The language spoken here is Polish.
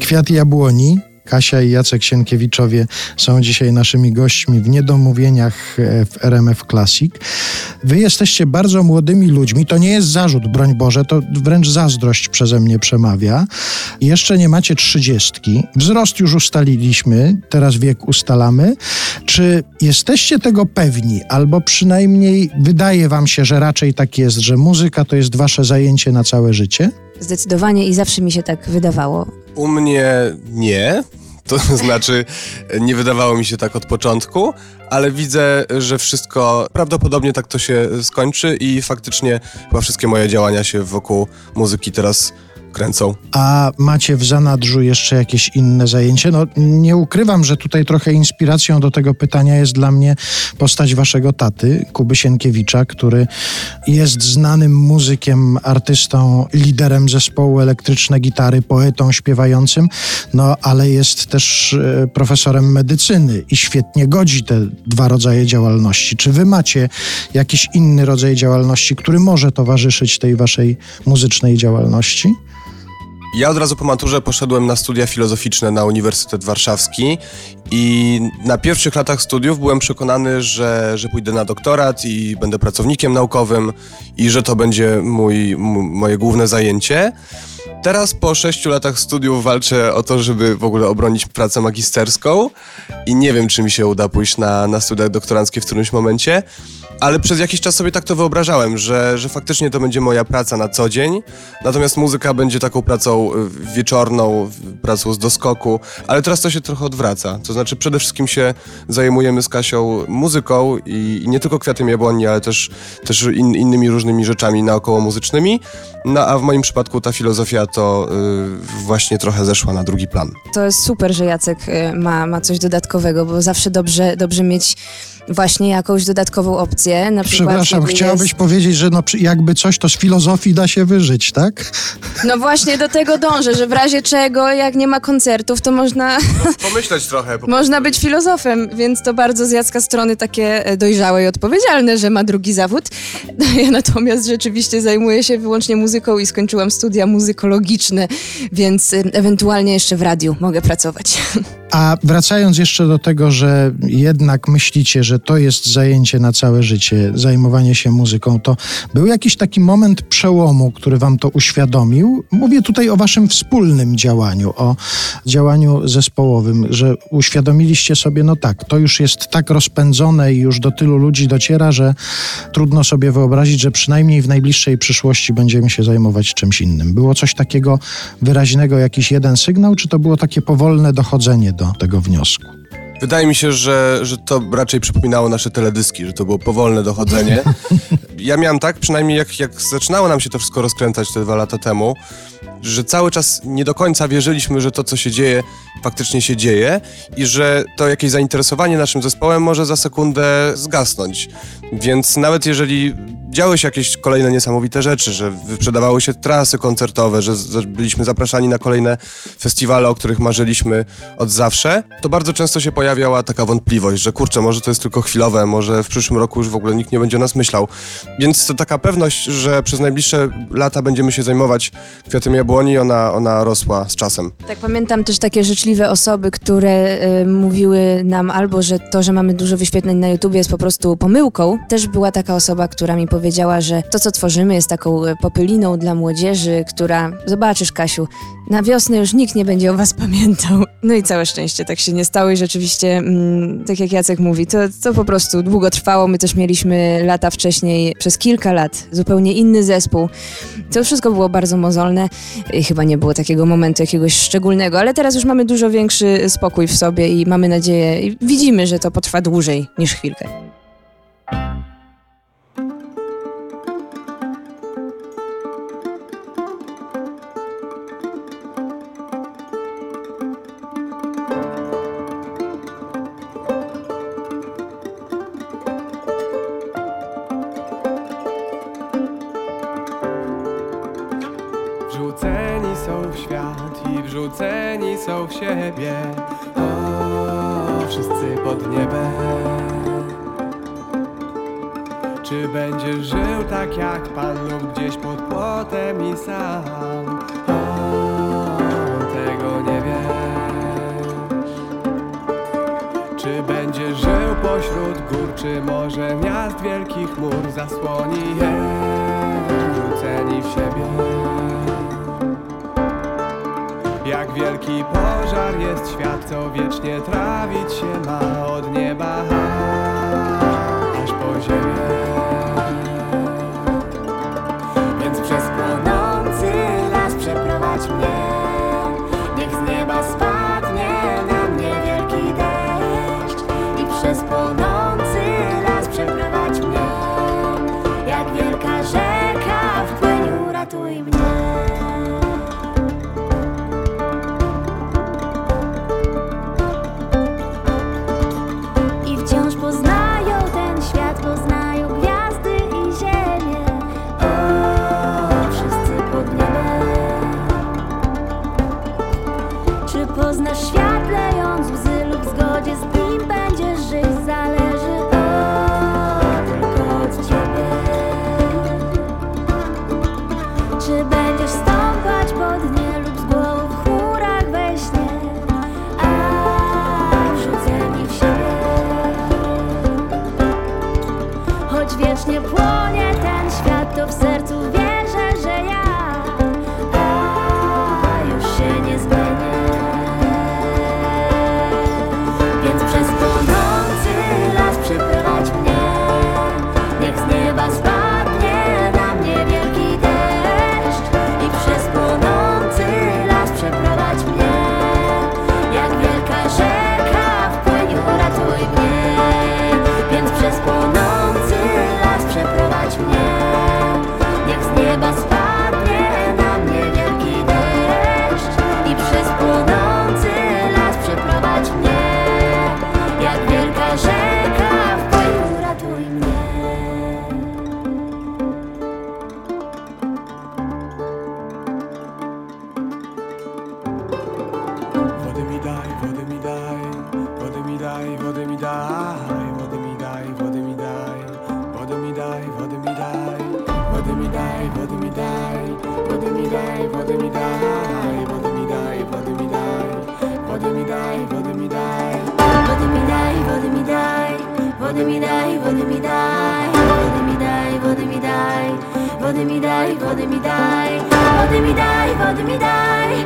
Kwiat Jabłoni. Kasia i Jacek Sienkiewiczowie są dzisiaj naszymi gośćmi w Niedomówieniach e, w RMF Classic. Wy jesteście bardzo młodymi ludźmi. To nie jest zarzut, broń Boże, to wręcz zazdrość przeze mnie przemawia. Jeszcze nie macie trzydziestki. Wzrost już ustaliliśmy, teraz wiek ustalamy. Czy jesteście tego pewni, albo przynajmniej wydaje wam się, że raczej tak jest, że muzyka to jest wasze zajęcie na całe życie? Zdecydowanie i zawsze mi się tak wydawało. U mnie nie. To znaczy, nie wydawało mi się tak od początku, ale widzę, że wszystko prawdopodobnie tak to się skończy i faktycznie chyba wszystkie moje działania się wokół muzyki teraz kręcą. A macie w zanadrzu jeszcze jakieś inne zajęcie? No, nie ukrywam, że tutaj trochę inspiracją do tego pytania jest dla mnie postać waszego taty, Kuby Sienkiewicza, który jest znanym muzykiem, artystą, liderem zespołu Elektryczne Gitary, poetą śpiewającym, no ale jest też e, profesorem medycyny i świetnie godzi te dwa rodzaje działalności. Czy wy macie jakiś inny rodzaj działalności, który może towarzyszyć tej waszej muzycznej działalności? Ja od razu po maturze poszedłem na studia filozoficzne na Uniwersytet Warszawski i na pierwszych latach studiów byłem przekonany, że, że pójdę na doktorat i będę pracownikiem naukowym i że to będzie mój, moje główne zajęcie. Teraz po sześciu latach studiów walczę o to, żeby w ogóle obronić pracę magisterską i nie wiem, czy mi się uda pójść na, na studia doktoranckie w którymś momencie, ale przez jakiś czas sobie tak to wyobrażałem, że, że faktycznie to będzie moja praca na co dzień, natomiast muzyka będzie taką pracą wieczorną, pracą z doskoku, ale teraz to się trochę odwraca. To znaczy przede wszystkim się zajmujemy z Kasią muzyką i, i nie tylko kwiatem jabłoni, ale też, też in, innymi różnymi rzeczami naokoło muzycznymi, no a w moim przypadku ta filozofia to y, właśnie trochę zeszła na drugi plan. To jest super, że Jacek y, ma, ma coś dodatkowego, bo zawsze dobrze, dobrze mieć właśnie jakąś dodatkową opcję. Na Przepraszam, chciałabyś jest... powiedzieć, że no, jakby coś, to z filozofii da się wyżyć, tak? No właśnie do tego dążę, że w razie czego, jak nie ma koncertów, to można... No, pomyśleć trochę. Po można być filozofem, więc to bardzo z Jacka strony takie e, dojrzałe i odpowiedzialne, że ma drugi zawód. Ja natomiast rzeczywiście zajmuję się wyłącznie muzyką i skończyłam studia muzykologiczne, więc e, ewentualnie jeszcze w radiu mogę pracować. A wracając jeszcze do tego, że jednak myślicie, że to jest zajęcie na całe życie, zajmowanie się muzyką, to był jakiś taki moment przełomu, który wam to uświadomił? Mówię tutaj o waszym wspólnym działaniu, o działaniu zespołowym, że uświadomiliście sobie, no tak, to już jest tak rozpędzone i już do tylu ludzi dociera, że trudno sobie wyobrazić, że przynajmniej w najbliższej przyszłości będziemy się zajmować czymś innym. Było coś takiego wyraźnego, jakiś jeden sygnał, czy to było takie powolne dochodzenie do do tego wniosku. Wydaje mi się, że, że to raczej przypominało nasze teledyski, że to było powolne dochodzenie. Ja miałem tak, przynajmniej jak, jak zaczynało nam się to wszystko rozkręcać te dwa lata temu, że cały czas nie do końca wierzyliśmy, że to, co się dzieje, faktycznie się dzieje i że to jakieś zainteresowanie naszym zespołem może za sekundę zgasnąć. Więc nawet jeżeli działy się jakieś kolejne niesamowite rzeczy, że wyprzedawały się trasy koncertowe, że byliśmy zapraszani na kolejne festiwale, o których marzyliśmy od zawsze, to bardzo często się pojawiała taka wątpliwość, że kurczę, może to jest tylko chwilowe, może w przyszłym roku już w ogóle nikt nie będzie o nas myślał. Więc to taka pewność, że przez najbliższe lata będziemy się zajmować kwiatem jabłoni, ona, ona rosła z czasem. Tak, pamiętam też takie życzliwe osoby, które y, mówiły nam albo, że to, że mamy dużo wyświetleń na YouTube jest po prostu pomyłką. Też była taka osoba, która mi powiedziała, że to, co tworzymy jest taką e, popyliną dla młodzieży, która, zobaczysz Kasiu, na wiosnę już nikt nie będzie o was pamiętał. No i całe szczęście tak się nie stało i rzeczywiście, mm, tak jak Jacek mówi, to, to po prostu długo trwało. My też mieliśmy lata wcześniej, przez kilka lat, zupełnie inny zespół. To wszystko było bardzo mozolne i chyba nie było takiego momentu jakiegoś szczególnego, ale teraz już mamy dużo większy spokój w sobie i mamy nadzieję i widzimy, że to potrwa dłużej niż chwilkę. Wrzuceni są w świat i wrzuceni są w siebie O, wszyscy pod niebem Czy będziesz żył tak jak Pan lub gdzieś pod płotem i sam? O, tego nie wiesz Czy będziesz żył pośród gór, czy może miast wielkich mur zasłoni je? Wrzuceni w siebie jak wielki pożar jest świat, co wiecznie trawić się ma od nieba aż po ziemię. wiecznie płonie ten świat, to w sercu. dai, vado mi dai, me mi dai, vado mi dai, vado mi dai, vado mi dai, me mi dai, vado mi dai, vado mi dai, vado mi dai, me mi dai, vado mi dai, vado mi dai, vado mi dai, me mi dai, vado mi dai.